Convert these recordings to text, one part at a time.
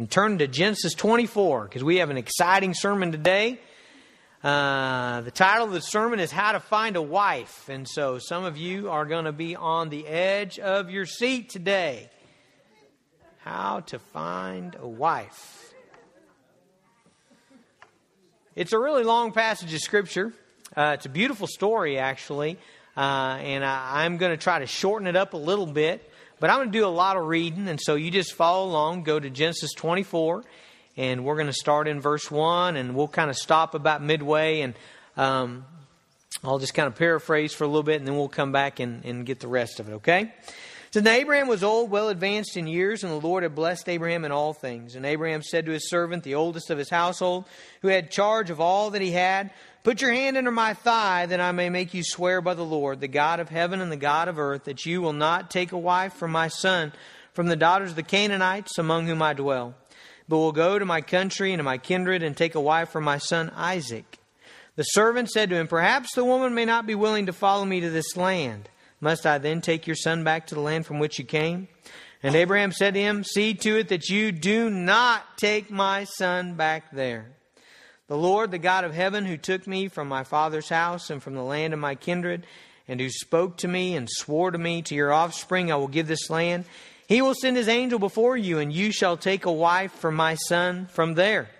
And turn to Genesis 24 because we have an exciting sermon today. Uh, the title of the sermon is How to Find a Wife. And so some of you are going to be on the edge of your seat today. How to Find a Wife. It's a really long passage of Scripture. Uh, it's a beautiful story, actually. Uh, and I, I'm going to try to shorten it up a little bit. But I'm going to do a lot of reading, and so you just follow along. Go to Genesis 24, and we're going to start in verse 1, and we'll kind of stop about midway, and um, I'll just kind of paraphrase for a little bit, and then we'll come back and, and get the rest of it, okay? So Abraham was old, well advanced in years, and the Lord had blessed Abraham in all things. And Abraham said to his servant, the oldest of his household, who had charge of all that he had, Put your hand under my thigh, that I may make you swear by the Lord, the God of heaven and the God of earth, that you will not take a wife from my son, from the daughters of the Canaanites among whom I dwell, but will go to my country and to my kindred and take a wife for my son Isaac. The servant said to him, Perhaps the woman may not be willing to follow me to this land. Must I then take your son back to the land from which you came? And Abraham said to him, See to it that you do not take my son back there. The Lord, the God of heaven, who took me from my father's house and from the land of my kindred, and who spoke to me and swore to me, To your offspring I will give this land, he will send his angel before you, and you shall take a wife for my son from there.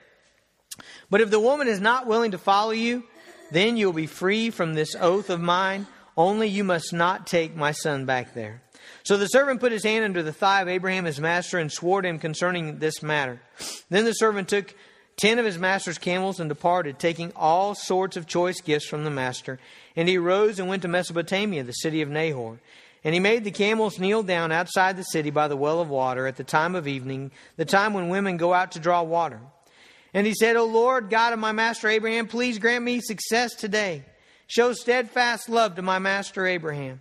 But if the woman is not willing to follow you, then you will be free from this oath of mine, only you must not take my son back there. So the servant put his hand under the thigh of Abraham his master and swore to him concerning this matter. Then the servant took ten of his master's camels and departed, taking all sorts of choice gifts from the master. And he rose and went to Mesopotamia, the city of Nahor. And he made the camels kneel down outside the city by the well of water at the time of evening, the time when women go out to draw water. And he said, O Lord, God of my master Abraham, please grant me success today. Show steadfast love to my master Abraham.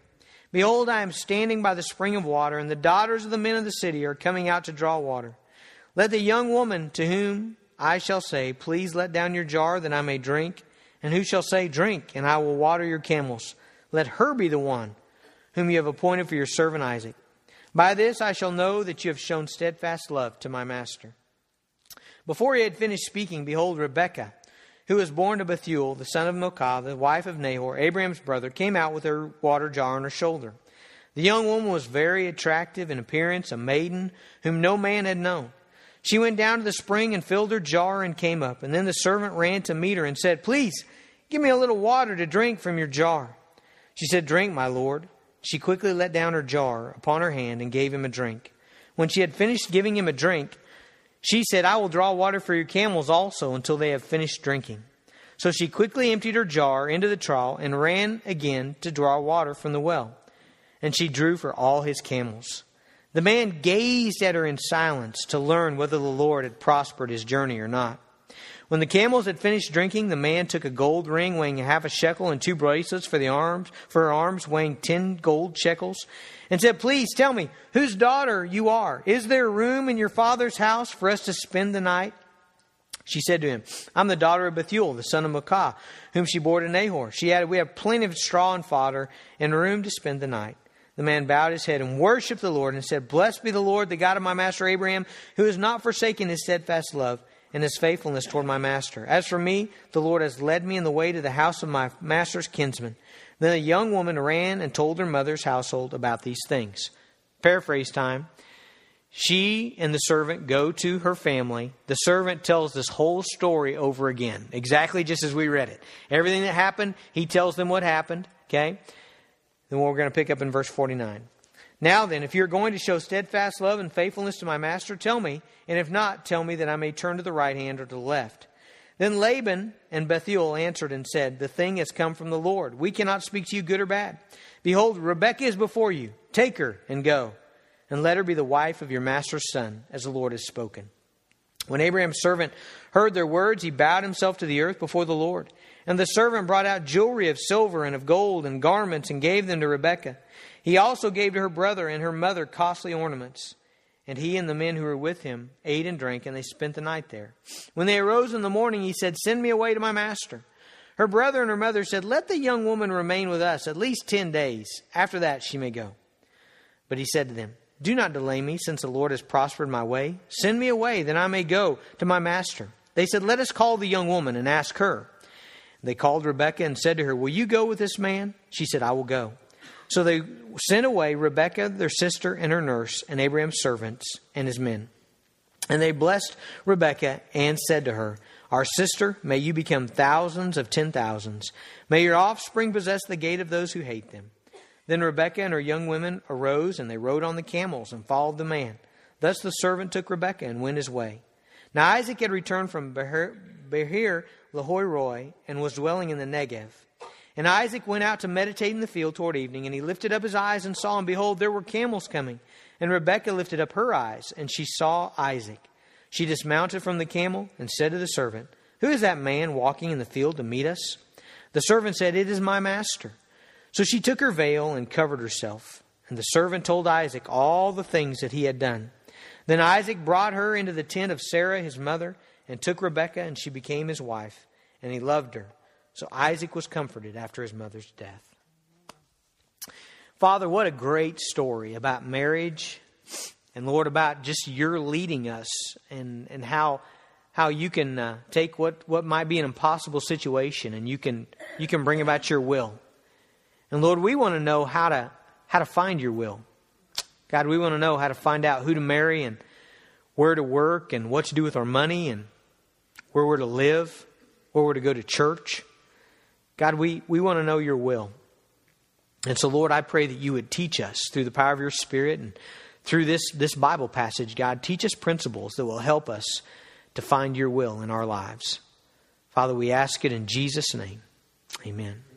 Behold, I am standing by the spring of water, and the daughters of the men of the city are coming out to draw water. Let the young woman to whom I shall say, Please let down your jar that I may drink. And who shall say, Drink, and I will water your camels? Let her be the one whom you have appointed for your servant Isaac. By this I shall know that you have shown steadfast love to my master. Before he had finished speaking, behold, Rebekah, who was born to Bethuel, the son of Milcah, the wife of Nahor, Abraham's brother, came out with her water jar on her shoulder. The young woman was very attractive in appearance, a maiden whom no man had known. She went down to the spring and filled her jar and came up. And then the servant ran to meet her and said, Please, give me a little water to drink from your jar. She said, Drink, my lord. She quickly let down her jar upon her hand and gave him a drink. When she had finished giving him a drink, she said, I will draw water for your camels also until they have finished drinking. So she quickly emptied her jar into the trough and ran again to draw water from the well. And she drew for all his camels. The man gazed at her in silence to learn whether the Lord had prospered his journey or not. When the camels had finished drinking, the man took a gold ring weighing half a shekel and two bracelets for the arms, for her arms weighing ten gold shekels, and said, Please tell me whose daughter you are. Is there room in your father's house for us to spend the night? She said to him, I'm the daughter of Bethuel, the son of Milcah, whom she bore to Nahor. She added, We have plenty of straw and fodder and room to spend the night. The man bowed his head and worshiped the Lord and said, Blessed be the Lord, the God of my master Abraham, who has not forsaken his steadfast love and his faithfulness toward my master. As for me, the Lord has led me in the way to the house of my master's kinsman. Then a young woman ran and told her mother's household about these things. Paraphrase time. She and the servant go to her family. The servant tells this whole story over again, exactly just as we read it. Everything that happened, he tells them what happened, okay? Then we're going to pick up in verse 49. Now then, if you're going to show steadfast love and faithfulness to my master, tell me, and if not, tell me that I may turn to the right hand or to the left. Then Laban and Bethuel answered and said, The thing has come from the Lord. We cannot speak to you good or bad. Behold, Rebekah is before you. Take her and go, and let her be the wife of your master's son, as the Lord has spoken. When Abraham's servant heard their words, he bowed himself to the earth before the Lord. And the servant brought out jewelry of silver and of gold and garments and gave them to Rebekah. He also gave to her brother and her mother costly ornaments. And he and the men who were with him ate and drank, and they spent the night there. When they arose in the morning, he said, Send me away to my master. Her brother and her mother said, Let the young woman remain with us at least ten days. After that, she may go. But he said to them, Do not delay me, since the Lord has prospered my way. Send me away, that I may go to my master. They said, Let us call the young woman and ask her. They called Rebekah and said to her, Will you go with this man? She said, I will go. So they sent away Rebekah, their sister, and her nurse, and Abraham's servants and his men. And they blessed Rebekah and said to her, Our sister, may you become thousands of ten thousands. May your offspring possess the gate of those who hate them. Then Rebekah and her young women arose, and they rode on the camels and followed the man. Thus the servant took Rebekah and went his way. Now Isaac had returned from Lahai Roi and was dwelling in the Negev. And Isaac went out to meditate in the field toward evening, and he lifted up his eyes and saw, and behold, there were camels coming. And Rebekah lifted up her eyes, and she saw Isaac. She dismounted from the camel and said to the servant, Who is that man walking in the field to meet us? The servant said, It is my master. So she took her veil and covered herself. And the servant told Isaac all the things that he had done. Then Isaac brought her into the tent of Sarah, his mother, and took Rebekah, and she became his wife. And he loved her. So Isaac was comforted after his mother's death. Father, what a great story about marriage. And Lord, about just your leading us and, and how how you can uh, take what, what might be an impossible situation and you can you can bring about your will. And Lord, we want to know how to how to find your will. God, we want to know how to find out who to marry and where to work and what to do with our money and where we're to live, where we're to go to church. God, we, we want to know your will. And so, Lord, I pray that you would teach us through the power of your Spirit and through this, this Bible passage, God, teach us principles that will help us to find your will in our lives. Father, we ask it in Jesus' name. Amen.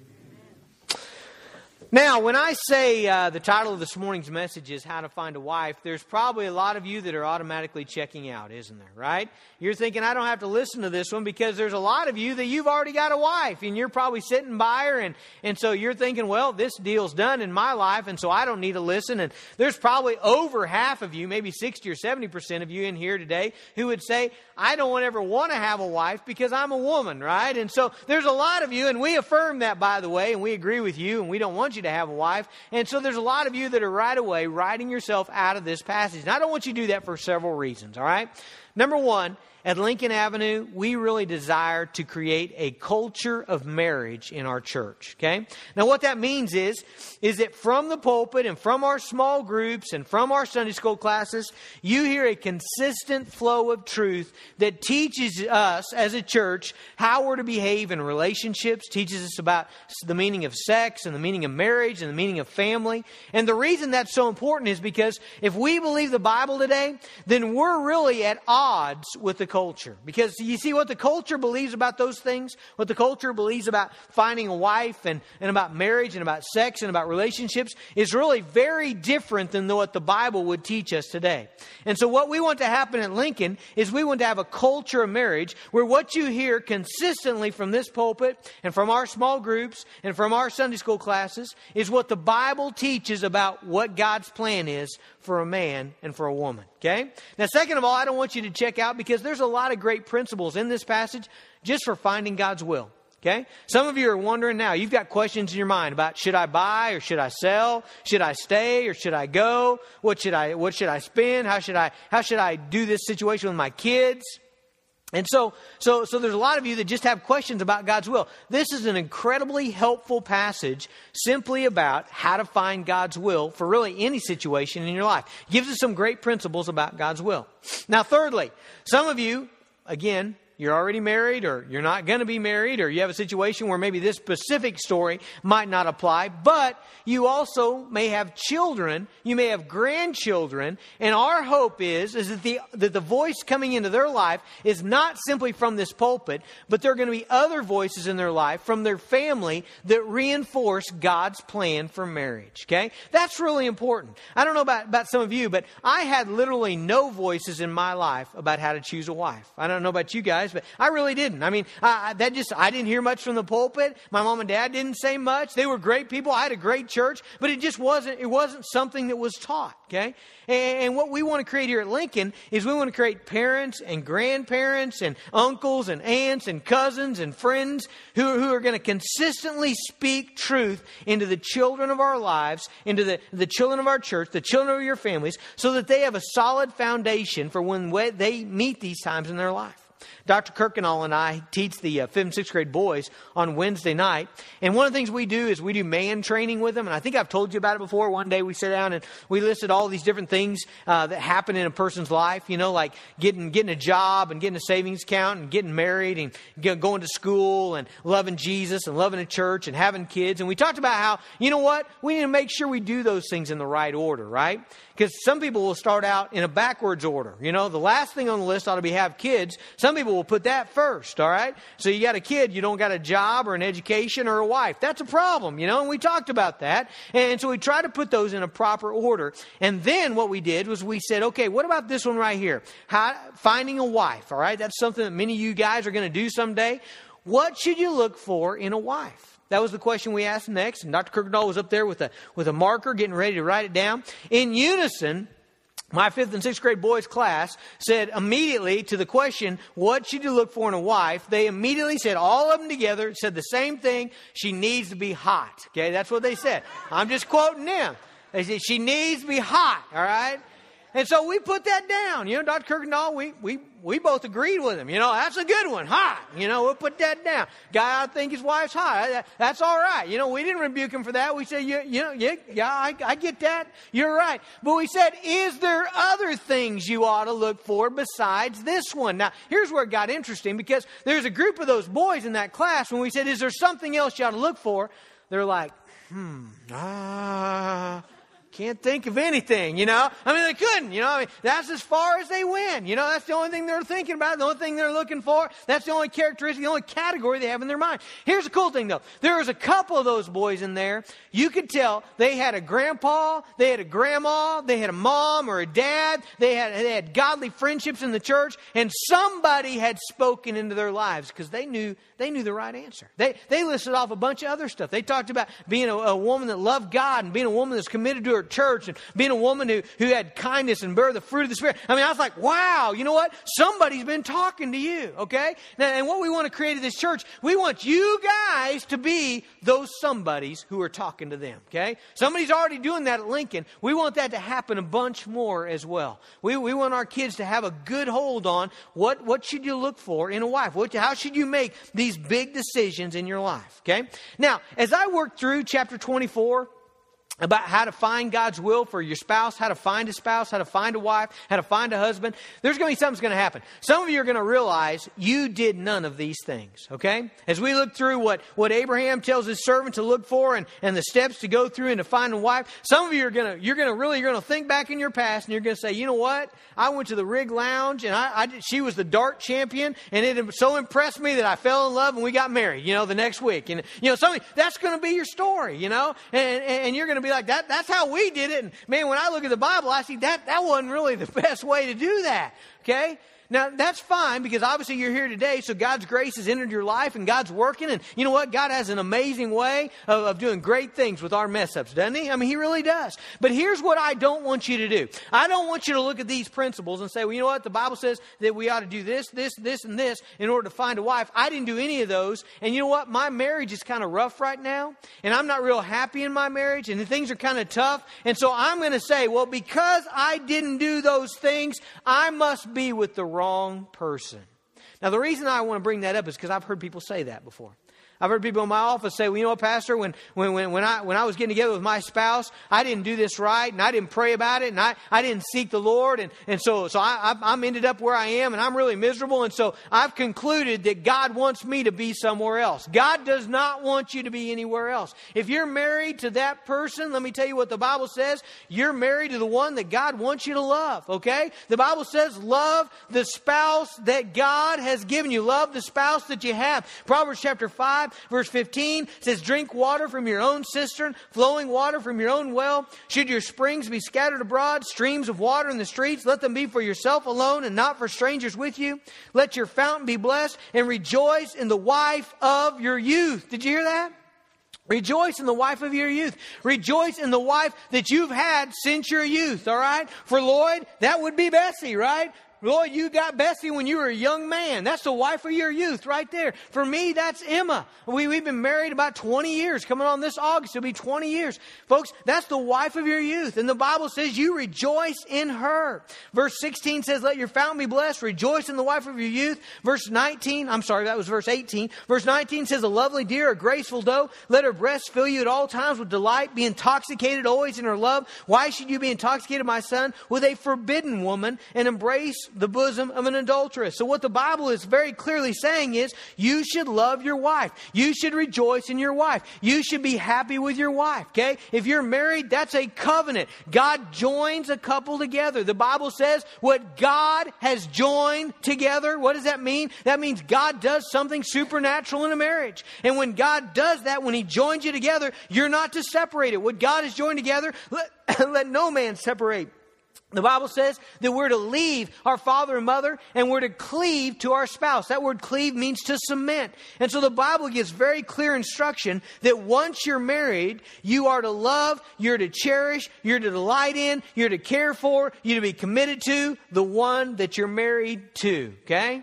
Now, when I say uh, the title of this morning's message is How to Find a Wife, there's probably a lot of you that are automatically checking out, isn't there, right? You're thinking, I don't have to listen to this one because there's a lot of you that you've already got a wife and you're probably sitting by her, and, and so you're thinking, well, this deal's done in my life, and so I don't need to listen. And there's probably over half of you, maybe 60 or 70% of you in here today, who would say, I don't ever want to have a wife because I'm a woman, right? And so there's a lot of you, and we affirm that, by the way, and we agree with you, and we don't want you to have a wife. And so there's a lot of you that are right away writing yourself out of this passage. And I don't want you to do that for several reasons, all right? Number one, at Lincoln Avenue, we really desire to create a culture of marriage in our church. Okay? Now, what that means is, is that from the pulpit and from our small groups and from our Sunday school classes, you hear a consistent flow of truth that teaches us as a church how we're to behave in relationships, teaches us about the meaning of sex and the meaning of marriage and the meaning of family. And the reason that's so important is because if we believe the Bible today, then we're really at odds with the culture. Because you see what the culture believes about those things, what the culture believes about finding a wife and, and about marriage and about sex and about relationships is really very different than what the Bible would teach us today. And so what we want to happen at Lincoln is we want to have a culture of marriage where what you hear consistently from this pulpit and from our small groups and from our Sunday school classes is what the Bible teaches about what God's plan is for a man and for a woman. Okay? Now, second of all, I don't want you to check out because there's a lot of great principles in this passage just for finding God's will. Okay? Some of you are wondering now, you've got questions in your mind about should I buy or should I sell? Should I stay or should I go? What should I what should I spend? How should I how should I do this situation with my kids? And so, so, so there's a lot of you that just have questions about God's will. This is an incredibly helpful passage simply about how to find God's will for really any situation in your life. It gives us some great principles about God's will. Now, thirdly, some of you, again, you're already married or you're not going to be married or you have a situation where maybe this specific story might not apply, but you also may have children, you may have grandchildren, and our hope is, is that the, that the voice coming into their life is not simply from this pulpit, but there are going to be other voices in their life from their family that reinforce God's plan for marriage. Okay? That's really important. I don't know about, about some of you, but I had literally no voices in my life about how to choose a wife. I don't know about you guys but I really didn't. I mean, I, that just, I didn't hear much from the pulpit. My mom and dad didn't say much. They were great people. I had a great church, but it just wasn't, it wasn't something that was taught, okay? And, and what we want to create here at Lincoln is we want to create parents and grandparents and uncles and aunts and cousins and friends who, who are going to consistently speak truth into the children of our lives, into the, the children of our church, the children of your families, so that they have a solid foundation for when they meet these times in their life. Dr. Kirkendall and I teach the uh, fifth and sixth grade boys on Wednesday night. And one of the things we do is we do man training with them. And I think I've told you about it before. One day we sit down and we listed all these different things uh, that happen in a person's life, you know, like getting, getting a job and getting a savings account and getting married and going to school and loving Jesus and loving a church and having kids. And we talked about how, you know what, we need to make sure we do those things in the right order, right? Because some people will start out in a backwards order. You know, the last thing on the list ought to be have kids. Some people will put that first, all right? So you got a kid, you don't got a job or an education or a wife. That's a problem, you know, and we talked about that. And so we try to put those in a proper order. And then what we did was we said, okay, what about this one right here? How, finding a wife, all right? That's something that many of you guys are going to do someday. What should you look for in a wife? That was the question we asked next. And Dr. Kirkendall was up there with a, with a marker getting ready to write it down. In unison, my fifth and sixth grade boys class said immediately to the question, what should you look for in a wife? They immediately said, all of them together, said the same thing. She needs to be hot. Okay, that's what they said. I'm just quoting them. They said, she needs to be hot, all right? And so we put that down. You know, Dr. Kirkendall, we, we, we both agreed with him. You know, that's a good one. Hot. You know, we'll put that down. Guy, I think his wife's hot. That's all right. You know, we didn't rebuke him for that. We said, you, you know, yeah, yeah I, I get that. You're right. But we said, is there other things you ought to look for besides this one? Now, here's where it got interesting because there's a group of those boys in that class when we said, is there something else you ought to look for? They're like, hmm, ah, can't think of anything, you know? I mean, they couldn't, you know? I mean, that's as far as they went, you know? That's the only thing they're thinking about, the only thing they're looking for. That's the only characteristic, the only category they have in their mind. Here's the cool thing, though. There was a couple of those boys in there. You could tell they had a grandpa, they had a grandma, they had a mom or a dad, they had, they had godly friendships in the church, and somebody had spoken into their lives because they knew, they knew the right answer. They, they listed off a bunch of other stuff. They talked about being a, a woman that loved God and being a woman that's committed to her church and being a woman who, who had kindness and bear the fruit of the Spirit. I mean, I was like, wow, you know what? Somebody's been talking to you, okay? Now, and what we want to create in this church, we want you guys to be those somebodies who are talking to them, okay? Somebody's already doing that at Lincoln. We want that to happen a bunch more as well. We, we want our kids to have a good hold on what, what should you look for in a wife? What, how should you make these big decisions in your life, okay? Now, as I work through chapter 24, about how to find God's will for your spouse, how to find a spouse, how to find a wife, how to find a husband. There's going to be something's going to happen. Some of you are going to realize you did none of these things, okay? As we look through what, what Abraham tells his servant to look for and, and the steps to go through and to find a wife, some of you are going to, you're going to really, you're going to think back in your past and you're going to say, you know what? I went to the rig lounge and I, I she was the dart champion and it so impressed me that I fell in love and we got married, you know, the next week. And, you know, something, that's going to be your story, you know? And, and you're going to be like, that, that's how we did it. And man, when I look at the Bible, I see that, that wasn't really the best way to do that. Okay? Now, that's fine because obviously you're here today, so God's grace has entered your life and God's working. And you know what? God has an amazing way of, of, doing great things with our mess ups, doesn't He? I mean, He really does. But here's what I don't want you to do I don't want you to look at these principles and say, well, you know what? The Bible says that we ought to do this, this, this, and this in order to find a wife. I didn't do any of those. And you know what? My marriage is kind of rough right now, and I'm not real happy in my marriage, and things are kind of tough. And so I'm going to say, well, because I didn't do those things, I must be with the wrong wrong person. Now, the reason I want to bring that up is because I've heard people say that before. I've heard people in my office say, well, you know what, Pastor, when, when, when, when, I, when I was getting together with my spouse, I didn't do this right, and I didn't pray about it, and I, I didn't seek the Lord, and, and so, so I, I'm ended up where I am, and I'm really miserable, and so I've concluded that God wants me to be somewhere else. God does not want you to be anywhere else. If you're married to that person, let me tell you what the Bible says. You're married to the one that God wants you to love, okay? The Bible says, love the spouse that God has given you. Love the spouse that you have. Proverbs chapter 5 Verse 15 says, Drink water from your own cistern, flowing water from your own well. Should your springs be scattered abroad, streams of water in the streets, let them be for yourself alone and not for strangers with you. Let your fountain be blessed and rejoice in the wife of your youth. Did you hear that? Rejoice in the wife of your youth. Rejoice in the wife that you've had since your youth, all right? For Lloyd, that would be Bessie, right? Lloyd, you got Bessie when you were a young man. That's the wife of your youth right there. For me, that's Emma. We, we've been married about 20 years. Coming on this August, it'll be 20 years. Folks, that's the wife of your youth. And the Bible says you rejoice in her. Verse 16 says, let your fountain be blessed. Rejoice in the wife of your youth. Verse 19, I'm sorry, that was verse 18. Verse 19 says, a lovely deer, a graceful doe. Let her breast fill you at all times with delight. Be intoxicated always in her love. Why should you be intoxicated, my son, with a forbidden woman and embrace the bosom of an adulteress. So, what the Bible is very clearly saying is you should love your wife. You should rejoice in your wife. You should be happy with your wife, okay? If you're married, that's a covenant. God joins a couple together. The Bible says what God has joined together, what does that mean? That means God does something supernatural in a marriage. And when God does that, when He joins you together, you're not to separate it. What God has joined together, let, let no man separate. The Bible says that we're to leave our father and mother and we're to cleave to our spouse. That word cleave means to cement. And so the Bible gives very clear instruction that once you're married, you are to love, you're to cherish, you're to delight in, you're to care for, you're to be committed to the one that you're married to. Okay?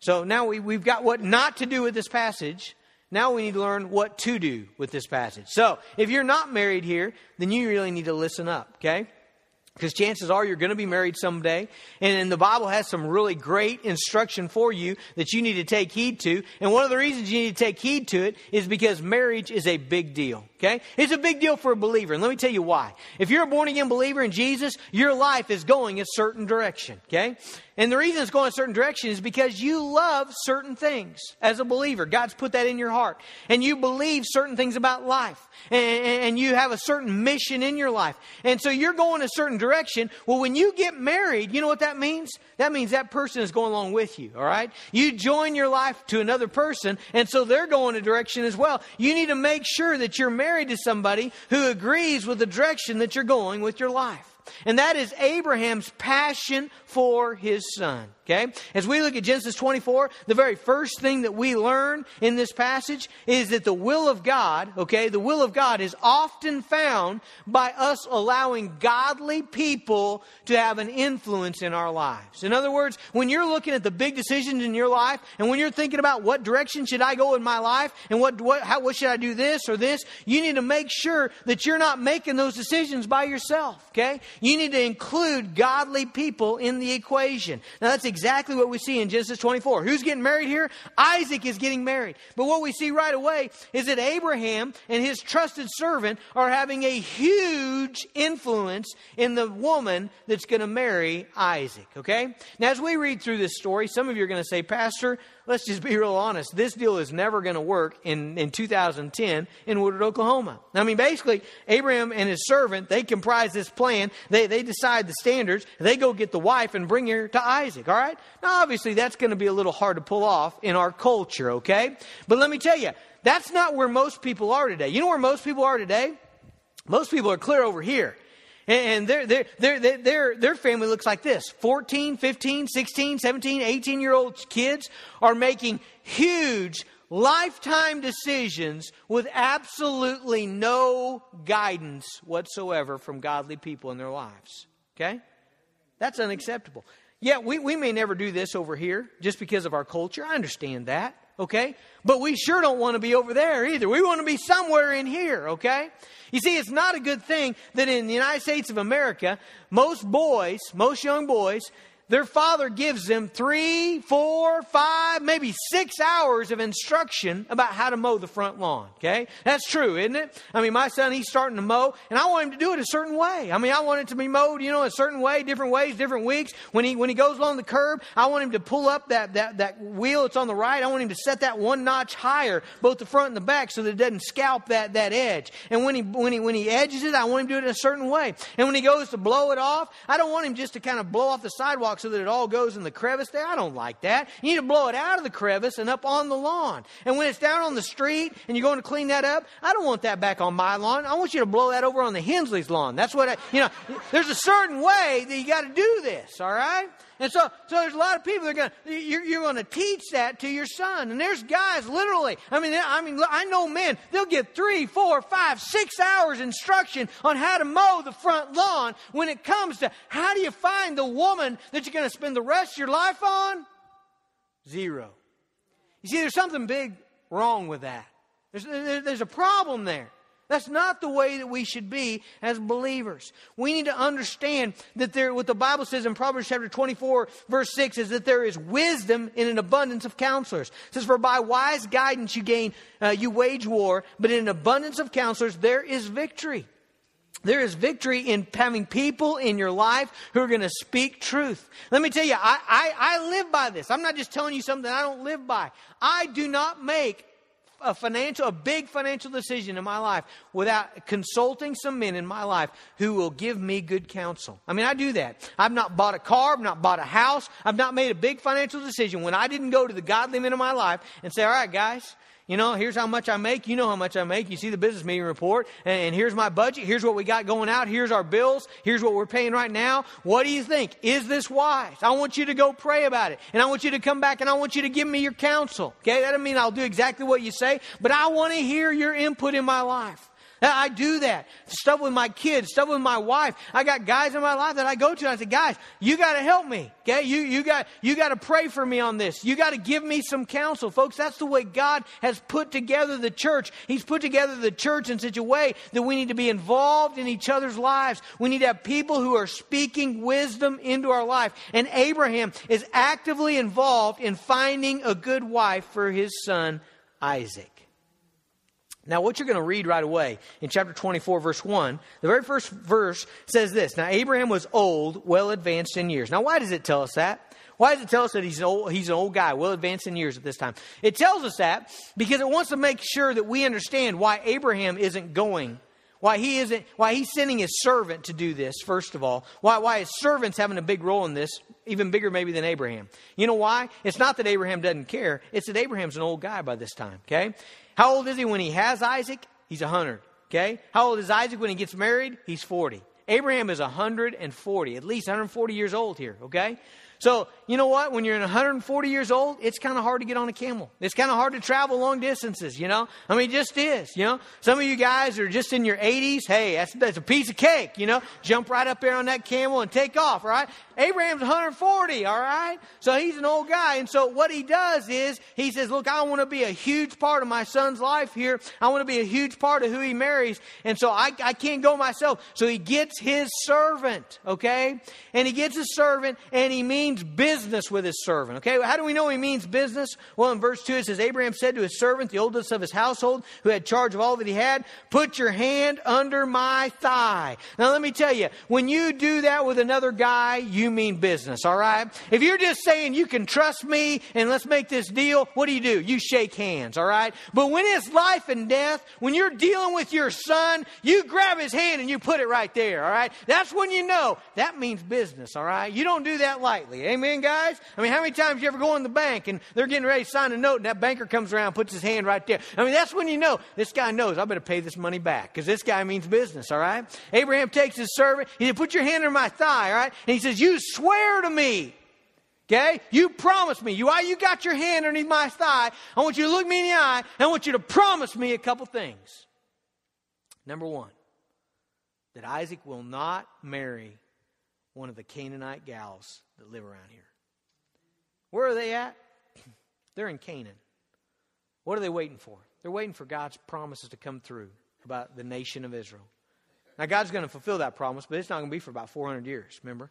So now we, we've got what not to do with this passage. Now we need to learn what to do with this passage. So if you're not married here, then you really need to listen up. Okay? Because chances are you're going to be married someday. And, and, the Bible has some really great instruction for you that you need to take heed to. And one of the reasons you need to take heed to it is because marriage is a big deal. Okay? It's a big deal for a believer. And let me tell you why. If you're a born again believer in Jesus, your life is going a certain direction. Okay? And the reason it's going a certain direction is because you love certain things as a believer. God's put that in your heart. And you believe certain things about life. And, and, you have a certain mission in your life. And so you're going a certain direction. Well, when you get married, you know what that means? That means that person is going along with you, all right? You join your life to another person, and so they're going a direction as well. You need to make sure that you're married to somebody who agrees with the direction that you're going with your life. And that is Abraham's passion for his son. Okay? As we look at Genesis 24, the very first thing that we learn in this passage is that the will of God, okay, the will of God is often found by us allowing godly people to have an influence in our lives. In other words, when you're looking at the big decisions in your life and when you're thinking about what direction should I go in my life and what, what, how, what should I do this or this, you need to make sure that you're not making those decisions by yourself, okay? You need to include godly people in the equation. Now that's exactly what we see in Genesis 24. Who's getting married here? Isaac is getting married. But what we see right away is that Abraham and his trusted servant are having a huge influence in the woman that's going to marry Isaac. Okay? Now, as we read through this story, some of you are going to say, Pastor, let's just be real honest. This deal is never going to work in, in 2010 in Woodward, Oklahoma. I mean, basically, Abraham and his servant, they comprise this plan. They, they decide the standards. They go get the wife and bring her to Isaac, all right? Now, obviously, that's going to be a little hard to pull off in our culture, okay? But let me tell you, that's not where most people are today. You know where most people are today? Most people are clear over here. And their, their, their, their, their family looks like this 14, 15, 16, 17, 18 year old kids are making huge lifetime decisions with absolutely no guidance whatsoever from godly people in their lives. Okay? That's unacceptable. Yeah, we, we may never do this over here just because of our culture. I understand that. Okay? But we sure don't want to be over there either. We want to be somewhere in here. Okay? You see, it's not a good thing that in the United States of America, most boys, most young boys, their father gives them three, four, five, maybe six hours of instruction about how to mow the front lawn. Okay? That's true, isn't it? I mean, my son, he's starting to mow, and I want him to do it a certain way. I mean, I want it to be mowed, you know, a certain way, different ways, different weeks. When he, when he goes along the curb, I want him to pull up that, that, that wheel that's on the right. I want him to set that one notch higher, both the front and the back, so that it doesn't scalp that, that edge. And when he, when he, when he edges it, I want him to do it in a certain way. And when he goes to blow it off, I don't want him just to kind of blow off the sidewalk so that it all goes in the crevice there. I don't like that. You need to blow it out of the crevice and up on the lawn. And when it's down on the street and you're going to clean that up, I don't want that back on my lawn. I want you to blow that over on the Hensley's lawn. That's what I, you know, there's a certain way that you got to do this, all right? And so, so there's a lot of people that are going you're, you're going to teach that to your son. And there's guys literally, I mean, I mean, I know men, they'll get three, four, five, six hours instruction on how to mow the front lawn when it comes to how do you find the woman that you're going to spend the rest of your life on? Zero. You see, there's something big wrong with that. There's, there's a problem there. That's not the way that we should be as believers. We need to understand that there, what the Bible says in Proverbs chapter 24, verse 6 is that there is wisdom in an abundance of counselors. It says, For by wise guidance you gain, uh, you wage war, but in an abundance of counselors there is victory. There is victory in having people in your life who are going to speak truth. Let me tell you, I, I, I live by this. I'm not just telling you something I don't live by. I do not make a financial, a big financial decision in my life without consulting some men in my life who will give me good counsel. I mean, I do that. I've not bought a car, I've not bought a house, I've not made a big financial decision when I didn't go to the godly men in my life and say, all right, guys, you know, here's how much I make. You know how much I make. You see the business meeting report. And here's my budget. Here's what we got going out. Here's our bills. Here's what we're paying right now. What do you think? Is this wise? I want you to go pray about it. And I want you to come back and I want you to give me your counsel. Okay? That doesn't mean I'll do exactly what you say, but I want to hear your input in my life. I do that. Stuff with my kids, stuff with my wife. I got guys in my life that I go to and I say, guys, you got to help me. Okay. You, you got, you got to pray for me on this. You got to give me some counsel. Folks, that's the way God has put together the church. He's put together the church in such a way that we need to be involved in each other's lives. We need to have people who are speaking wisdom into our life. And Abraham is actively involved in finding a good wife for his son, Isaac. Now, what you're going to read right away in chapter 24, verse 1, the very first verse says this Now, Abraham was old, well advanced in years. Now, why does it tell us that? Why does it tell us that he's, old, he's an old guy, well advanced in years at this time? It tells us that because it wants to make sure that we understand why Abraham isn't going, why he isn't, why he's sending his servant to do this, first of all, why, why his servant's having a big role in this, even bigger maybe than Abraham. You know why? It's not that Abraham doesn't care, it's that Abraham's an old guy by this time, okay? How old is he when he has Isaac? He's 100. Okay? How old is Isaac when he gets married? He's 40. Abraham is 140, at least 140 years old here. Okay? So, you know what? When you're 140 years old, it's kind of hard to get on a camel. It's kind of hard to travel long distances, you know? I mean, it just is, you know? Some of you guys are just in your 80s. Hey, that's, that's a piece of cake, you know? Jump right up there on that camel and take off, right? Abraham's 140, all right? So he's an old guy. And so what he does is he says, Look, I want to be a huge part of my son's life here. I want to be a huge part of who he marries. And so I, I can't go myself. So he gets his servant, okay? And he gets his servant and he means business with his servant, okay? How do we know he means business? Well, in verse 2 it says, Abraham said to his servant, the oldest of his household, who had charge of all that he had, Put your hand under my thigh. Now let me tell you, when you do that with another guy, you mean business, all right? If you're just saying you can trust me and let's make this deal, what do you do? You shake hands, all right? But when it's life and death, when you're dealing with your son, you grab his hand and you put it right there, all right? That's when you know that means business, all right? You don't do that lightly. Amen, guys? I mean, how many times you ever go in the bank and they're getting ready to sign a note and that banker comes around puts his hand right there? I mean, that's when you know this guy knows I better pay this money back because this guy means business, all right? Abraham takes his servant, he said, put your hand under my thigh, all right? And he says, you swear to me. Okay? You promise me. You, you got your hand underneath my thigh. I want you to look me in the eye. I want you to promise me a couple things. Number one, that Isaac will not marry one of the Canaanite gals that live around here. Where are they at? They're in Canaan. What are they waiting for? They're waiting for God's promises to come through about the nation of Israel. Now, God's going to fulfill that promise, but it's not going to be for about 400 years, remember?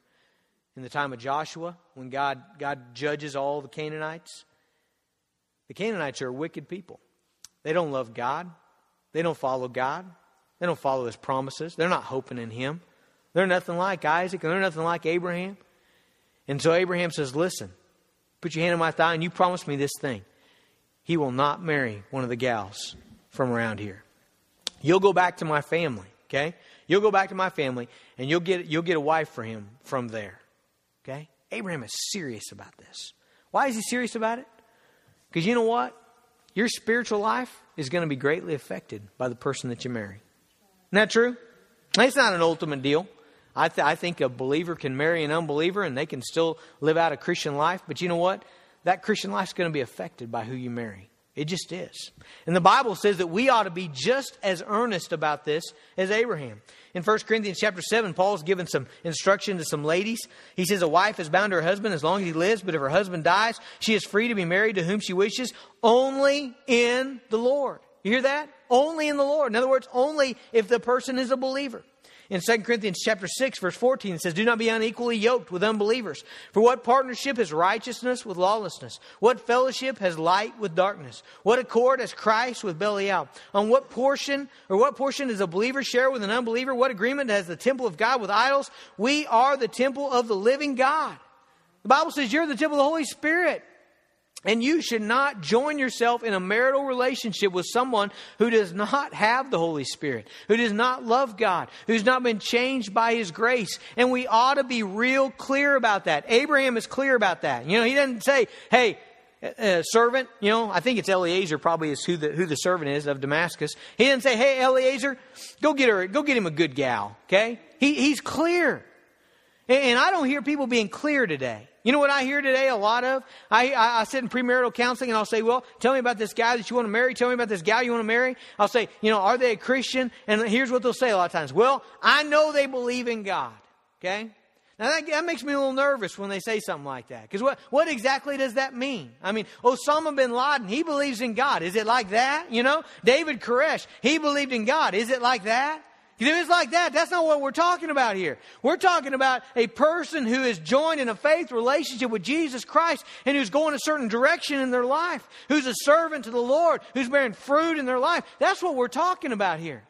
in the time of Joshua, when God, God judges all the Canaanites. The Canaanites are wicked people. They don't love God. They don't follow God. They don't follow His promises. They're not hoping in Him. They're nothing like Isaac, and they're nothing like Abraham. And so Abraham says, Listen, put your hand on my thigh, and you promise me this thing. He will not marry one of the gals from around here. You'll go back to my family, okay? You'll go back to my family, and you'll get, you'll get a wife for him from there. Okay? Abraham is serious about this. Why is he serious about it? Because you know what? Your spiritual life is going to be greatly affected by the person that you marry. Isn't that true? It's not an ultimate deal. I, th- I think a believer can marry an unbeliever and they can still live out a Christian life. But you know what? That Christian life is going to be affected by who you marry. It just is. And the Bible says that we ought to be just as earnest about this as Abraham. In 1 Corinthians chapter 7, Paul's given some instruction to some ladies. He says, A wife is bound to her husband as long as he lives, but if her husband dies, she is free to be married to whom she wishes, only in the Lord. You hear that? Only in the Lord. In other words, only if the person is a believer. In 2 Corinthians chapter 6, verse 14, it says, Do not be unequally yoked with unbelievers. For what partnership has righteousness with lawlessness? What fellowship has light with darkness? What accord has Christ with Belial? On what portion, or what portion does a believer share with an unbeliever? What agreement has the temple of God with idols? We are the temple of the living God. The Bible says you're the temple of the Holy Spirit. And you should not join yourself in a marital relationship with someone who does not have the Holy Spirit, who does not love God, who's not been changed by His grace. And we ought to be real clear about that. Abraham is clear about that. You know, he doesn't say, hey, uh, servant, you know, I think it's Eliezer probably is who the, who the servant is of Damascus. He didn't say, hey, Eliezer, go get her, go get him a good gal, okay? He, he's clear. And, I don't hear people being clear today. You know what I hear today a lot of? I, I, I, sit in premarital counseling and I'll say, well, tell me about this guy that you want to marry. Tell me about this gal you want to marry. I'll say, you know, are they a Christian? And here's what they'll say a lot of times. Well, I know they believe in God. Okay? Now that, that makes me a little nervous when they say something like that. Because what, what exactly does that mean? I mean, Osama bin Laden, he believes in God. Is it like that? You know? David Koresh, he believed in God. Is it like that? If it's like that, that's not what we're talking about here. We're talking about a person who is joined in a faith relationship with Jesus Christ and who's going a certain direction in their life, who's a servant to the Lord, who's bearing fruit in their life. That's what we're talking about here.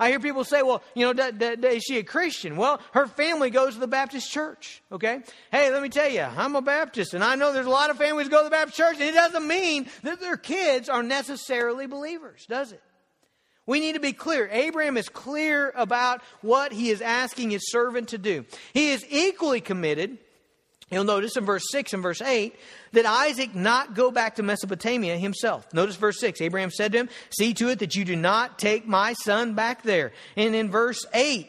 I hear people say, well, you know, is she a Christian? Well, her family goes to the Baptist church, okay? Hey, let me tell you, I'm a Baptist, and I know there's a lot of families go to the Baptist church, and it doesn't mean that their kids are necessarily believers, does it? We need to be clear. Abraham is clear about what he is asking his servant to do. He is equally committed. You'll notice in verse 6 and verse 8 that Isaac not go back to Mesopotamia himself. Notice verse 6. Abraham said to him, See to it that you do not take my son back there. And in verse 8,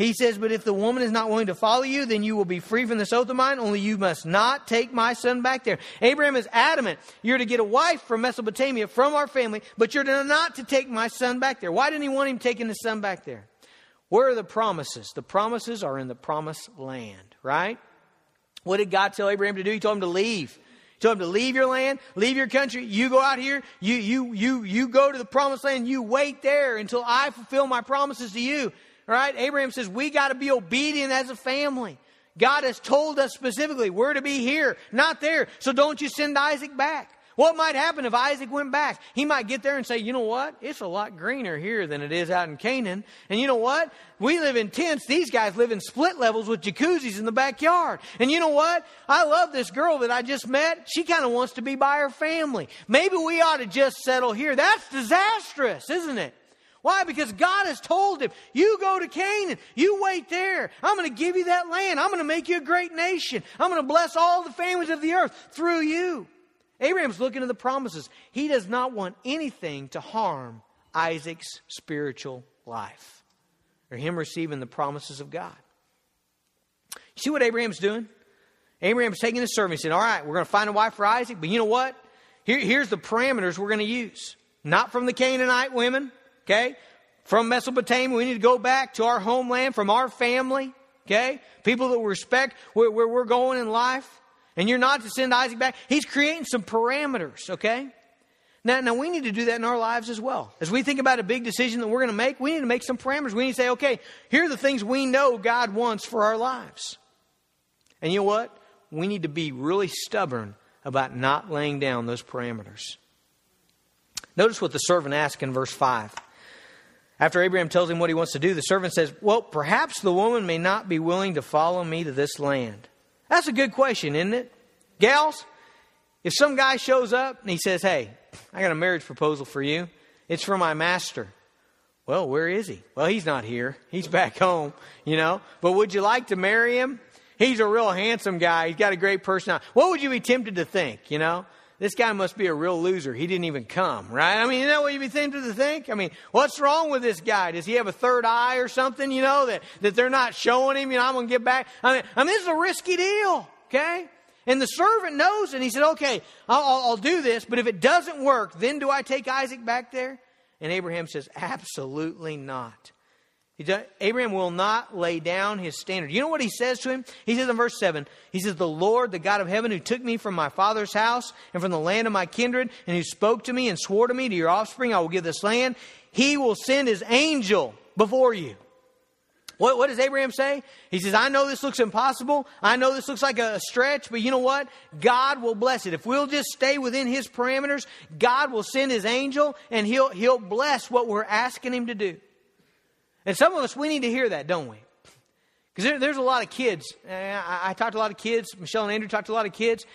he says, But if the woman is not willing to follow you, then you will be free from this oath of mine, only you must not take my son back there. Abraham is adamant. You're to get a wife from Mesopotamia, from our family, but you're not to take my son back there. Why didn't he want him taking his son back there? Where are the promises? The promises are in the promised land, right? What did God tell Abraham to do? He told him to leave. He told him to leave your land, leave your country. You go out here. You, you, you, you go to the promised land. You wait there until I fulfill my promises to you. Right? Abraham says we got to be obedient as a family. God has told us specifically we're to be here, not there. So don't you send Isaac back. What might happen if Isaac went back? He might get there and say, you know what? It's a lot greener here than it is out in Canaan. And you know what? We live in tents. These guys live in split levels with jacuzzis in the backyard. And you know what? I love this girl that I just met. She kind of wants to be by her family. Maybe we ought to just settle here. That's disastrous, isn't it? Why? Because God has told him, you go to Canaan, you wait there. I'm going to give you that land. I'm going to make you a great nation. I'm going to bless all the families of the earth through you. Abraham's looking at the promises. He does not want anything to harm Isaac's spiritual life or him receiving the promises of God. You see what Abraham's doing? Abraham's taking his servant and saying, All right, we're going to find a wife for Isaac, but you know what? Here, here's the parameters we're going to use. Not from the Canaanite women, Okay? From Mesopotamia, we need to go back to our homeland, from our family. Okay? People that respect where, where we're going in life. And you're not to send Isaac back. He's creating some parameters, okay? Now, now we need to do that in our lives as well. As we think about a big decision that we're going to make, we need to make some parameters. We need to say, okay, here are the things we know God wants for our lives. And you know what? We need to be really stubborn about not laying down those parameters. Notice what the servant asked in verse 5. After Abraham tells him what he wants to do, the servant says, Well, perhaps the woman may not be willing to follow me to this land. That's a good question, isn't it? Gals, if some guy shows up and he says, Hey, I got a marriage proposal for you, it's for my master. Well, where is he? Well, he's not here. He's back home, you know. But would you like to marry him? he's a real handsome guy. He's got a great personality. What would you be tempted to think, you know? This guy must be a real loser. He didn't even come, right? I mean, isn't that what you'd be tempted to think? I mean, what's wrong with this guy? Does he have a third eye or something, you know, that, that they're not showing him? You know, I'm going to get back. I mean, I mean, this is a risky deal, okay? And the servant knows, and he said, okay, I'll, I'll, I'll do this, but if it doesn't work, then do I take Isaac back there? And Abraham says, absolutely not. Abraham will not lay down his standard. You know what he says to him? He says in verse 7, he says, The Lord, the God of heaven, who took me from my father's house and from the land of my kindred, and who spoke to me and swore to me, to your offspring, I will give this land, he will send his angel before you. What, what does Abraham say? He says, I know this looks impossible. I know this looks like a stretch, but you know what? God will bless it. If we'll just stay within his parameters, God will send his angel and he'll, he'll bless what we're asking him to do. And some of us, we need to hear that, don't we? Because there, there's a lot of kids. Eh, I, I talked to a lot of kids. Michelle and Andrew talked to a lot of kids.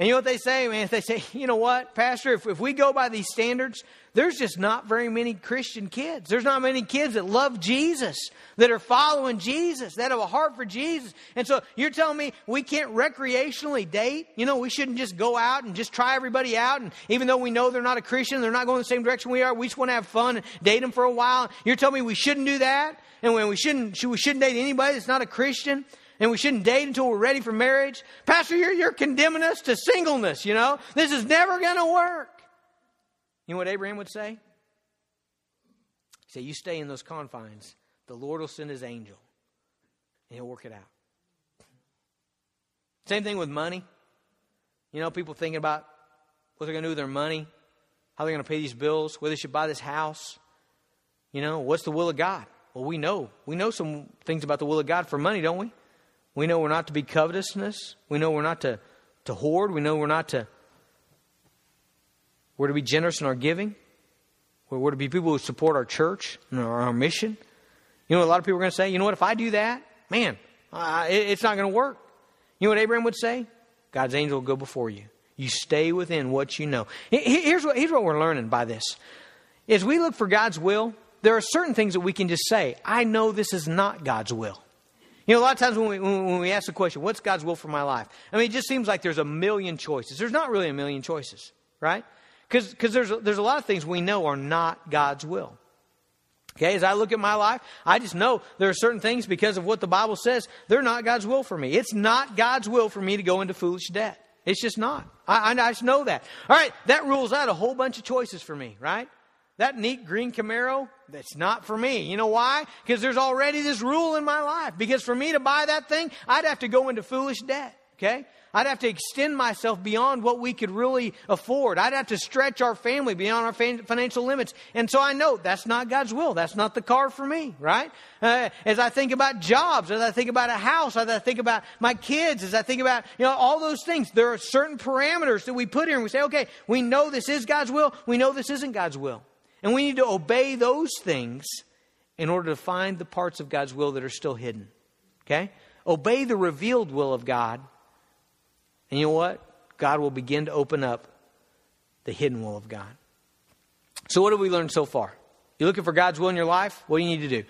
And you know what they say, man? They say, you know what, Pastor, if, if we go by these standards, there's just not very many Christian kids. There's not many kids that love Jesus, that are following Jesus, that have a heart for Jesus. And so you're telling me we can't recreationally date? You know, we shouldn't just go out and just try everybody out. And even though we know they're not a Christian, they're not going the same direction we are, we just want to have fun and date them for a while. You're telling me we shouldn't do that? And when we shouldn't, should we shouldn't date anybody that's not a Christian? And we shouldn't date until we're ready for marriage. Pastor, you're, you're condemning us to singleness, you know? This is never going to work. You know what Abraham would say? He say, You stay in those confines. The Lord will send his angel and he'll work it out. Same thing with money. You know, people thinking about what they're going to do with their money, how they're going to pay these bills, whether they should buy this house. You know, what's the will of God? Well, we know. We know some things about the will of God for money, don't we? We know we're not to be covetousness. We know we're not to, to hoard. We know we're not to we're to be generous in our giving. We're to be people who support our church and our, our mission. You know a lot of people are going to say? You know what? If I do that, man, uh, it, it's not going to work. You know what Abraham would say? God's angel will go before you. You stay within what you know. Here's what, here's what we're learning by this. As we look for God's will, there are certain things that we can just say, I know this is not God's will. You know, a lot of times when we, when we ask the question, what's God's will for my life? I mean, it just seems like there's a million choices. There's not really a million choices, right? Because there's, there's a lot of things we know are not God's will. Okay, as I look at my life, I just know there are certain things because of what the Bible says, they're not God's will for me. It's not God's will for me to go into foolish debt. It's just not. I, I just know that. All right, that rules out a whole bunch of choices for me, right? That neat green Camaro, that's not for me. You know why? Because there's already this rule in my life. Because for me to buy that thing, I'd have to go into foolish debt. Okay? I'd have to extend myself beyond what we could really afford. I'd have to stretch our family beyond our financial limits. And so I know that's not God's will. That's not the car for me, right? Uh, as I think about jobs, as I think about a house, as I think about my kids, as I think about, you know, all those things, there are certain parameters that we put here and we say, okay, we know this is God's will. We know this isn't God's will. And we need to obey those things in order to find the parts of God's will that are still hidden. Okay? Obey the revealed will of God and you know what? God will begin to open up the hidden will of God. So, what have we learned so far? You're looking for God's will in your life? What do you need to do?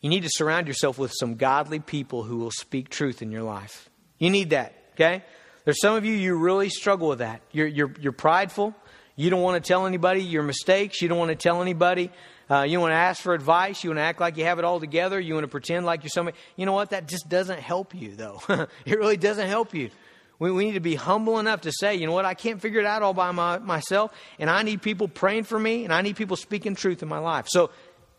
You need to surround yourself with some godly people who will speak truth in your life. You need that, okay? There's some of you, you really struggle with that. You're, you're, you're prideful. You don't want to tell anybody your mistakes. You don't want to tell anybody. Uh, you want to ask for advice. You want to act like you have it all together. You want to pretend like you're somebody. You know what? That just doesn't help you, though. it really doesn't help you. We, we need to be humble enough to say, you know what, I can't figure it out all by my, myself, and I need people praying for me, and I need people speaking truth in my life. So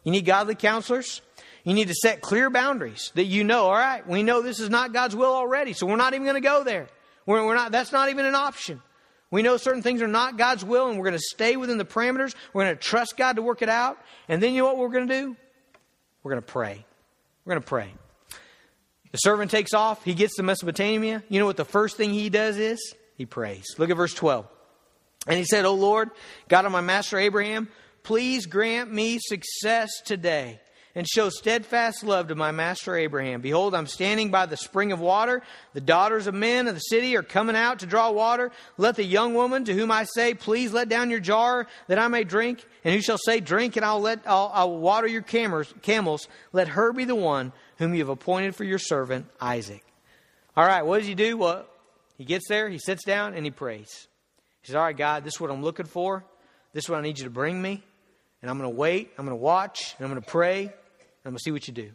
you need godly counselors. You need to set clear boundaries that you know, all right, we know this is not God's will already, so we're not even going to go there. We're, we're not, that's not even an option. We know certain things are not God's will, and we're going to stay within the parameters. We're going to trust God to work it out. And then you know what we're going to do? We're going to pray. We're going to pray. The servant takes off. He gets to Mesopotamia. You know what the first thing he does is? He prays. Look at verse 12. And he said, O Lord, God of my master Abraham, please grant me success today and show steadfast love to my master Abraham. Behold, I'm standing by the spring of water. The daughters of men of the city are coming out to draw water. Let the young woman to whom I say, Please let down your jar that I may drink, and who shall say, Drink, and I'll let I'll, I'll water your camels. Let her be the one whom you have appointed for your servant Isaac. All right, what does he do? Well, he gets there, he sits down, and he prays. He says, All right, God, this is what I'm looking for. This is what I need you to bring me. And I'm going to wait, I'm going to watch, and I'm going to pray, Going to see what you do.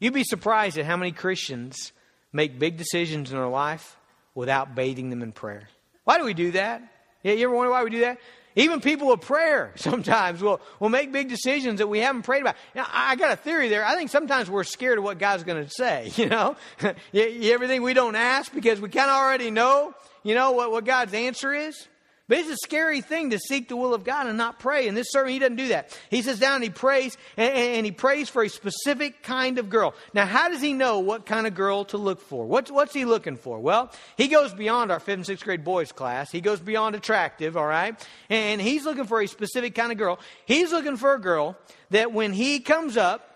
You'd be surprised at how many Christians make big decisions in their life without bathing them in prayer. Why do we do that? Yeah, you ever wonder why we do that? Even people of prayer sometimes will, will make big decisions that we haven't prayed about. Now, I got a theory there. I think sometimes we're scared of what God's going to say, you know? Everything we don't ask because we kind of already know, you know, what, what God's answer is. But it's a scary thing to seek the will of God and not pray. And this servant, he doesn't do that. He sits down and he prays, and, and, he prays for a specific kind of girl. Now, how does he know what kind of girl to look for? What's, what's he looking for? Well, he goes beyond our fifth and sixth grade boys class. He goes beyond attractive, all right? And he's looking for a specific kind of girl. He's looking for a girl that when he comes up,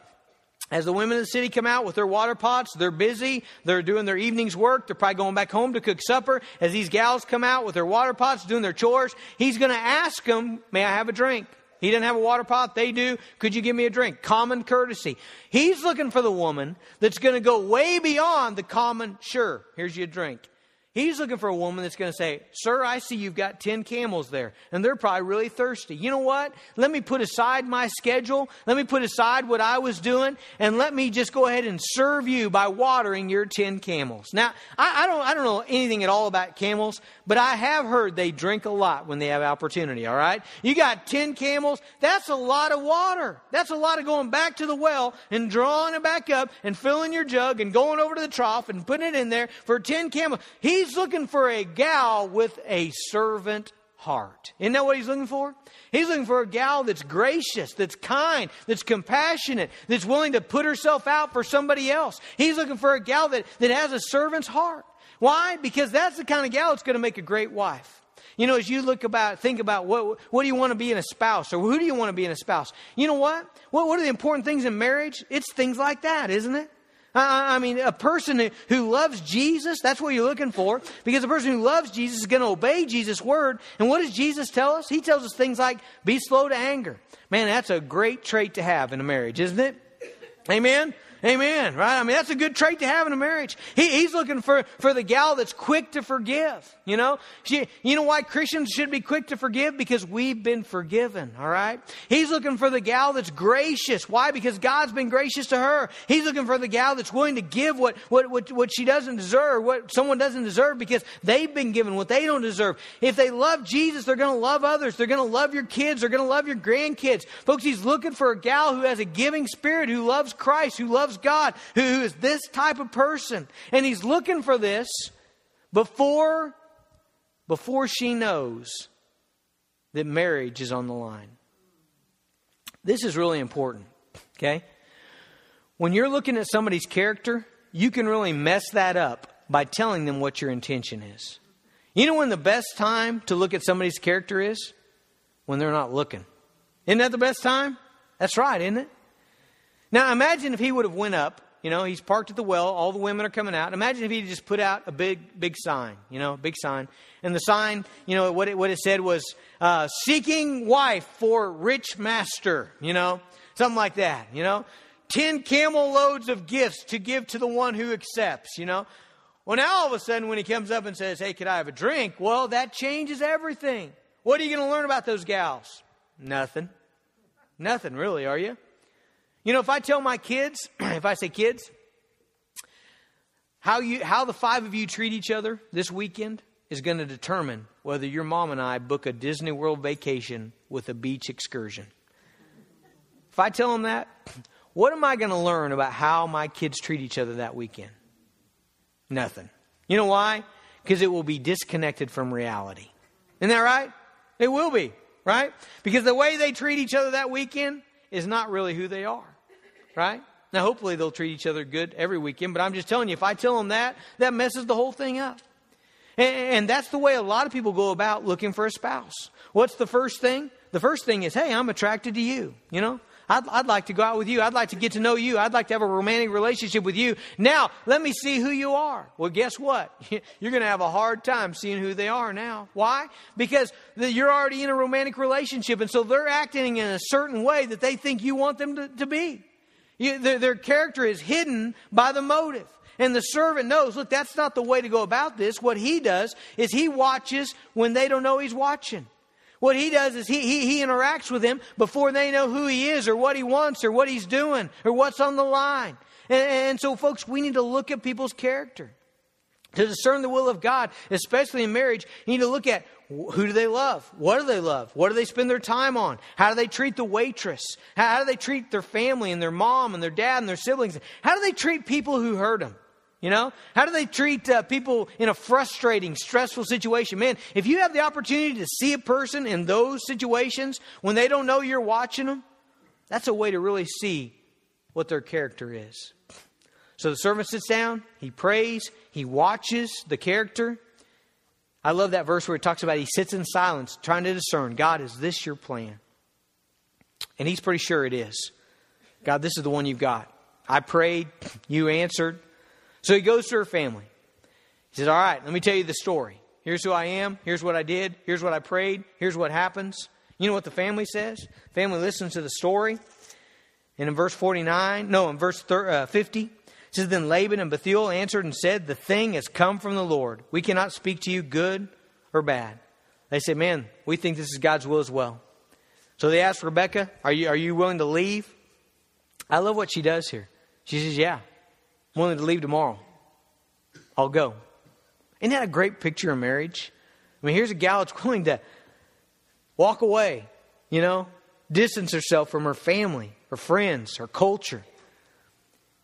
as the women of the city come out with their water pots, they're busy. They're doing their evening's work. They're probably going back home to cook supper. As these gals come out with their water pots, doing their chores, he's going to ask them, May I have a drink? He doesn't have a water pot. They do. Could you give me a drink? Common courtesy. He's looking for the woman that's going to go way beyond the common, sure, here's your drink. He's looking for a woman that's going to say, Sir, I see you've got 10 camels there, and they're probably really thirsty. You know what? Let me put aside my schedule. Let me put aside what I was doing, and let me just go ahead and serve you by watering your 10 camels. Now, I, I, don't, I don't know anything at all about camels, but I have heard they drink a lot when they have opportunity, all right? You got 10 camels, that's a lot of water. That's a lot of going back to the well and drawing it back up and filling your jug and going over to the trough and putting it in there for 10 camels. He's looking for a gal with a servant heart. Isn't that what he's looking for? He's looking for a gal that's gracious, that's kind, that's compassionate, that's willing to put herself out for somebody else. He's looking for a gal that, that has a servant's heart. Why? Because that's the kind of gal that's going to make a great wife. You know, as you look about, think about what, what do you want to be in a spouse or who do you want to be in a spouse? You know what? What, what are the important things in marriage? It's things like that, isn't it? I mean, a person who loves Jesus, that's what you're looking for. Because a person who loves Jesus is going to obey Jesus' word. And what does Jesus tell us? He tells us things like, be slow to anger. Man, that's a great trait to have in a marriage, isn't it? Amen? Amen. Right? I mean, that's a good trait to have in a marriage. He, he's looking for, for the gal that's quick to forgive. You know? She, you know why Christians should be quick to forgive? Because we've been forgiven. All right? He's looking for the gal that's gracious. Why? Because God's been gracious to her. He's looking for the gal that's willing to give what, what, what, what she doesn't deserve, what someone doesn't deserve because they've been given what they don't deserve. If they love Jesus, they're going to love others. They're going to love your kids. They're going to love your grandkids. Folks, he's looking for a gal who has a giving spirit, who loves Christ, who loves God, who is this type of person. And he's looking for this before, before she knows that marriage is on the line. This is really important, okay? When you're looking at somebody's character, you can really mess that up by telling them what your intention is. You know when the best time to look at somebody's character is? When they're not looking. Isn't that the best time? That's right, isn't it? Now imagine if he would have went up, you know, he's parked at the well, all the women are coming out. Imagine if he just put out a big, big sign, you know, big sign. And the sign, you know, what it, what it said was, uh, seeking wife for rich master, you know, something like that, you know. Ten camel loads of gifts to give to the one who accepts, you know. Well, now all of a sudden when he comes up and says, hey, could I have a drink? Well, that changes everything. What are you going to learn about those gals? Nothing. Nothing, really, are you? You know, if I tell my kids, if I say, kids, how, you, how the five of you treat each other this weekend is going to determine whether your mom and I book a Disney World vacation with a beach excursion. If I tell them that, what am I going to learn about how my kids treat each other that weekend? Nothing. You know why? Because it will be disconnected from reality. Isn't that right? It will be, right? Because the way they treat each other that weekend is not really who they are right? Now, hopefully they'll treat each other good every weekend, but I'm just telling you, if I tell them that, that messes the whole thing up. And, that's the way a lot of people go about looking for a spouse. What's the first thing? The first thing is, hey, I'm attracted to you, you know? I'd, I'd, like to go out with you. I'd like to get to know you. I'd like to have a romantic relationship with you. Now, let me see who you are. Well, guess what? You're going to have a hard time seeing who they are now. Why? Because you're already in a romantic relationship, and so they're acting in a certain way that they think you want them to, to be. You, their, their character is hidden by the motive. And the servant knows, look, that's not the way to go about this. What he does is he watches when they don't know he's watching. What he does is he, he, he interacts with them before they know who he is or what he wants or what he's doing or what's on the line. And, and so, folks, we need to look at people's character. To discern the will of God, especially in marriage, you need to look at who do they love? What do they love? What do they spend their time on? How do they treat the waitress? How do they treat their family and their mom and their dad and their siblings? How do they treat people who hurt them? You know, how do they treat uh, people in a frustrating, stressful situation? Man, if you have the opportunity to see a person in those situations when they don't know you're watching them, that's a way to really see what their character is. So the servant sits down, he prays, he watches the character. I love that verse where it talks about he sits in silence, trying to discern God, is this your plan? And he's pretty sure it is. God, this is the one you've got. I prayed, you answered. So he goes to her family. He says, All right, let me tell you the story. Here's who I am. Here's what I did. Here's what I prayed. Here's what happens. You know what the family says? Family listens to the story. And in verse 49, no, in verse uh, 50, it says, Then Laban and Bethuel answered and said, The thing has come from the Lord. We cannot speak to you good or bad. They said, Man, we think this is God's will as well. So they asked Rebecca, Are you, are you willing to leave? I love what she does here. She says, Yeah, I'm willing to leave tomorrow. I'll go. Isn't that a great picture of marriage? I mean, here's a gal that's willing to walk away, you know, distance herself from her family, her friends, her culture,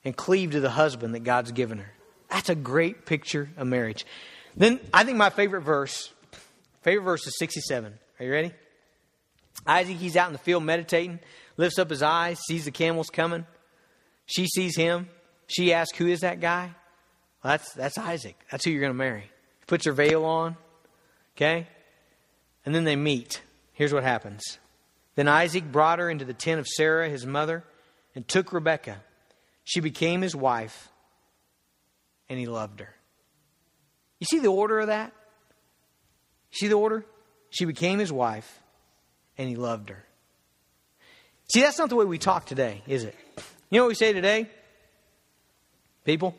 and cleave to the husband that God's given her. That's a great picture of marriage. Then I think my favorite verse, favorite verse is 67. Are you ready? Isaac, he's out in the field meditating, lifts up his eyes, sees the camels coming. She sees him. She asks, Who is that guy? Well, that's, that's Isaac. That's who you're going to marry. He puts her veil on, okay? And then they meet. Here's what happens. Then Isaac brought her into the tent of Sarah, his mother, and took Rebekah. She became his wife, and he loved her. You see the order of that? See the order? She became his wife, and he loved her. See, that's not the way we talk today, is it? You know what we say today? People,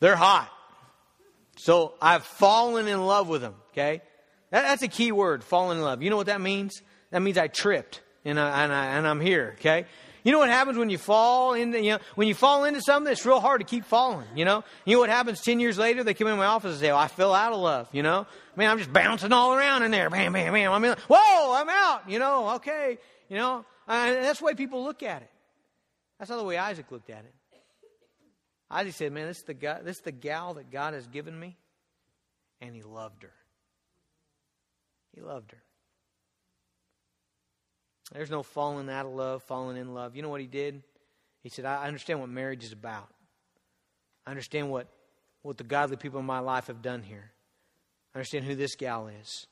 they're hot. So I've fallen in love with them, okay? That, that's a key word, fallen in love. You know what that means? That means I tripped and, I, and, I, and I'm here, okay? You know what happens when you fall into, you know, when you fall into something, it's real hard to keep falling, you know? You know what happens 10 years later? They come in my office and say, oh, I fell out of love, you know? Man, I'm just bouncing all around in there. Bam, bam, bam. I'm whoa, I'm out, you know? Okay, you know? And that's the way people look at it. That's not the way Isaac looked at it. Isaac said, Man, this is the, guy, this is the gal that God has given me. And he loved her. He loved her. There's no falling out of love, falling in love. You know what he did? He said, I understand what marriage is about. I understand what, what the godly people in my life have done here. I understand who this gal is.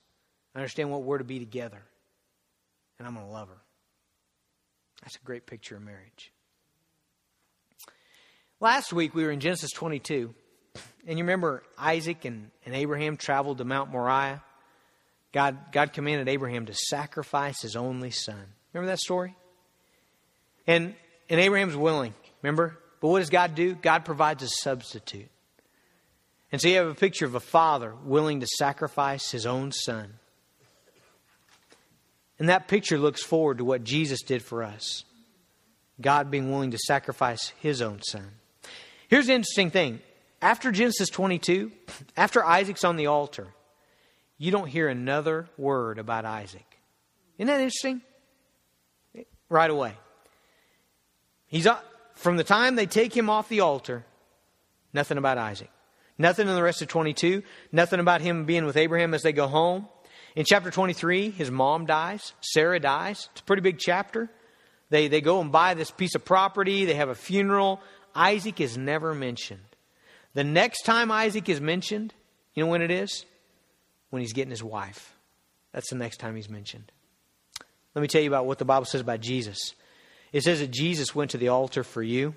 I understand what we're to be together. And I'm going to love her. That's a great picture of marriage. Last week we were in Genesis 22, and you remember Isaac and, and Abraham traveled to Mount Moriah. God, God commanded Abraham to sacrifice his only son. Remember that story? And, and Abraham's willing, remember? But what does God do? God provides a substitute. And so you have a picture of a father willing to sacrifice his own son. And that picture looks forward to what Jesus did for us God being willing to sacrifice his own son. Here's the interesting thing. After Genesis 22, after Isaac's on the altar, you don't hear another word about Isaac. Isn't that interesting? Right away. He's from the time they take him off the altar, nothing about Isaac. Nothing in the rest of 22. Nothing about him being with Abraham as they go home. In chapter 23, his mom dies. Sarah dies. It's a pretty big chapter. They, they go and buy this piece of property. They have a funeral. Isaac is never mentioned. The next time Isaac is mentioned, you know when it is? When he's getting his wife. That's the next time he's mentioned. Let me tell you about what the Bible says about Jesus. It says that Jesus went to the altar for you.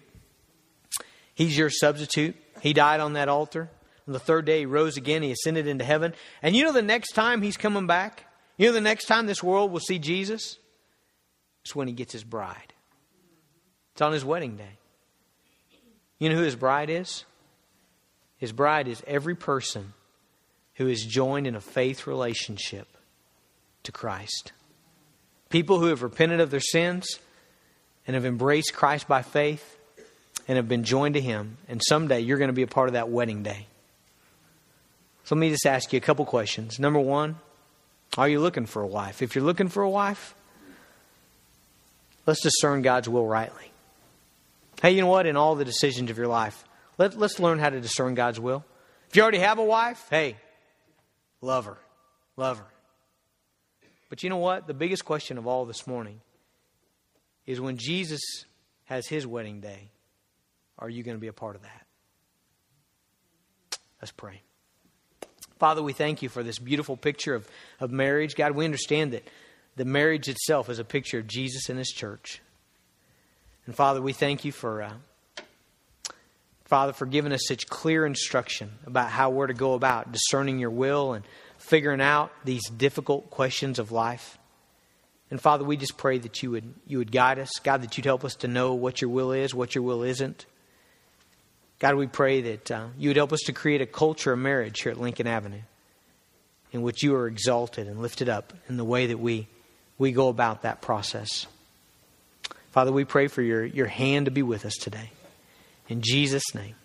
He's your substitute. He died on that altar. On the third day, he rose again. He ascended into heaven. And you know the next time he's coming back? You know the next time this world will see Jesus? It's when he gets his bride. It's on his wedding day. You know who his bride is? His bride is every person who is joined in a faith relationship to Christ. People who have repented of their sins and have embraced Christ by faith and have been joined to Him. And someday you're going to be a part of that wedding day. So let me just ask you a couple questions. Number one, are you looking for a wife? If you're looking for a wife, let's discern God's will rightly. Hey, you know what? In all the decisions of your life, let, let's learn how to discern God's will. If you already have a wife, hey, love her. Love her. But you know what? The biggest question of all this morning is when Jesus has his wedding day, are you going to be a part of that? Let's pray. Father, we thank you for this beautiful picture of, of marriage. God, we understand that the marriage itself is a picture of Jesus and his church. And Father, we thank you for, uh, Father, for giving us such clear instruction about how we're to go about discerning your will and figuring out these difficult questions of life. And Father, we just pray that you would, you would guide us. God, that you'd help us to know what your will is, what your will isn't. God, we pray that uh, you would help us to create a culture of marriage here at Lincoln Avenue in which you are exalted and lifted up in the way that we, we go about that process. Father, we pray for your, your hand to be with us today. In Jesus' name.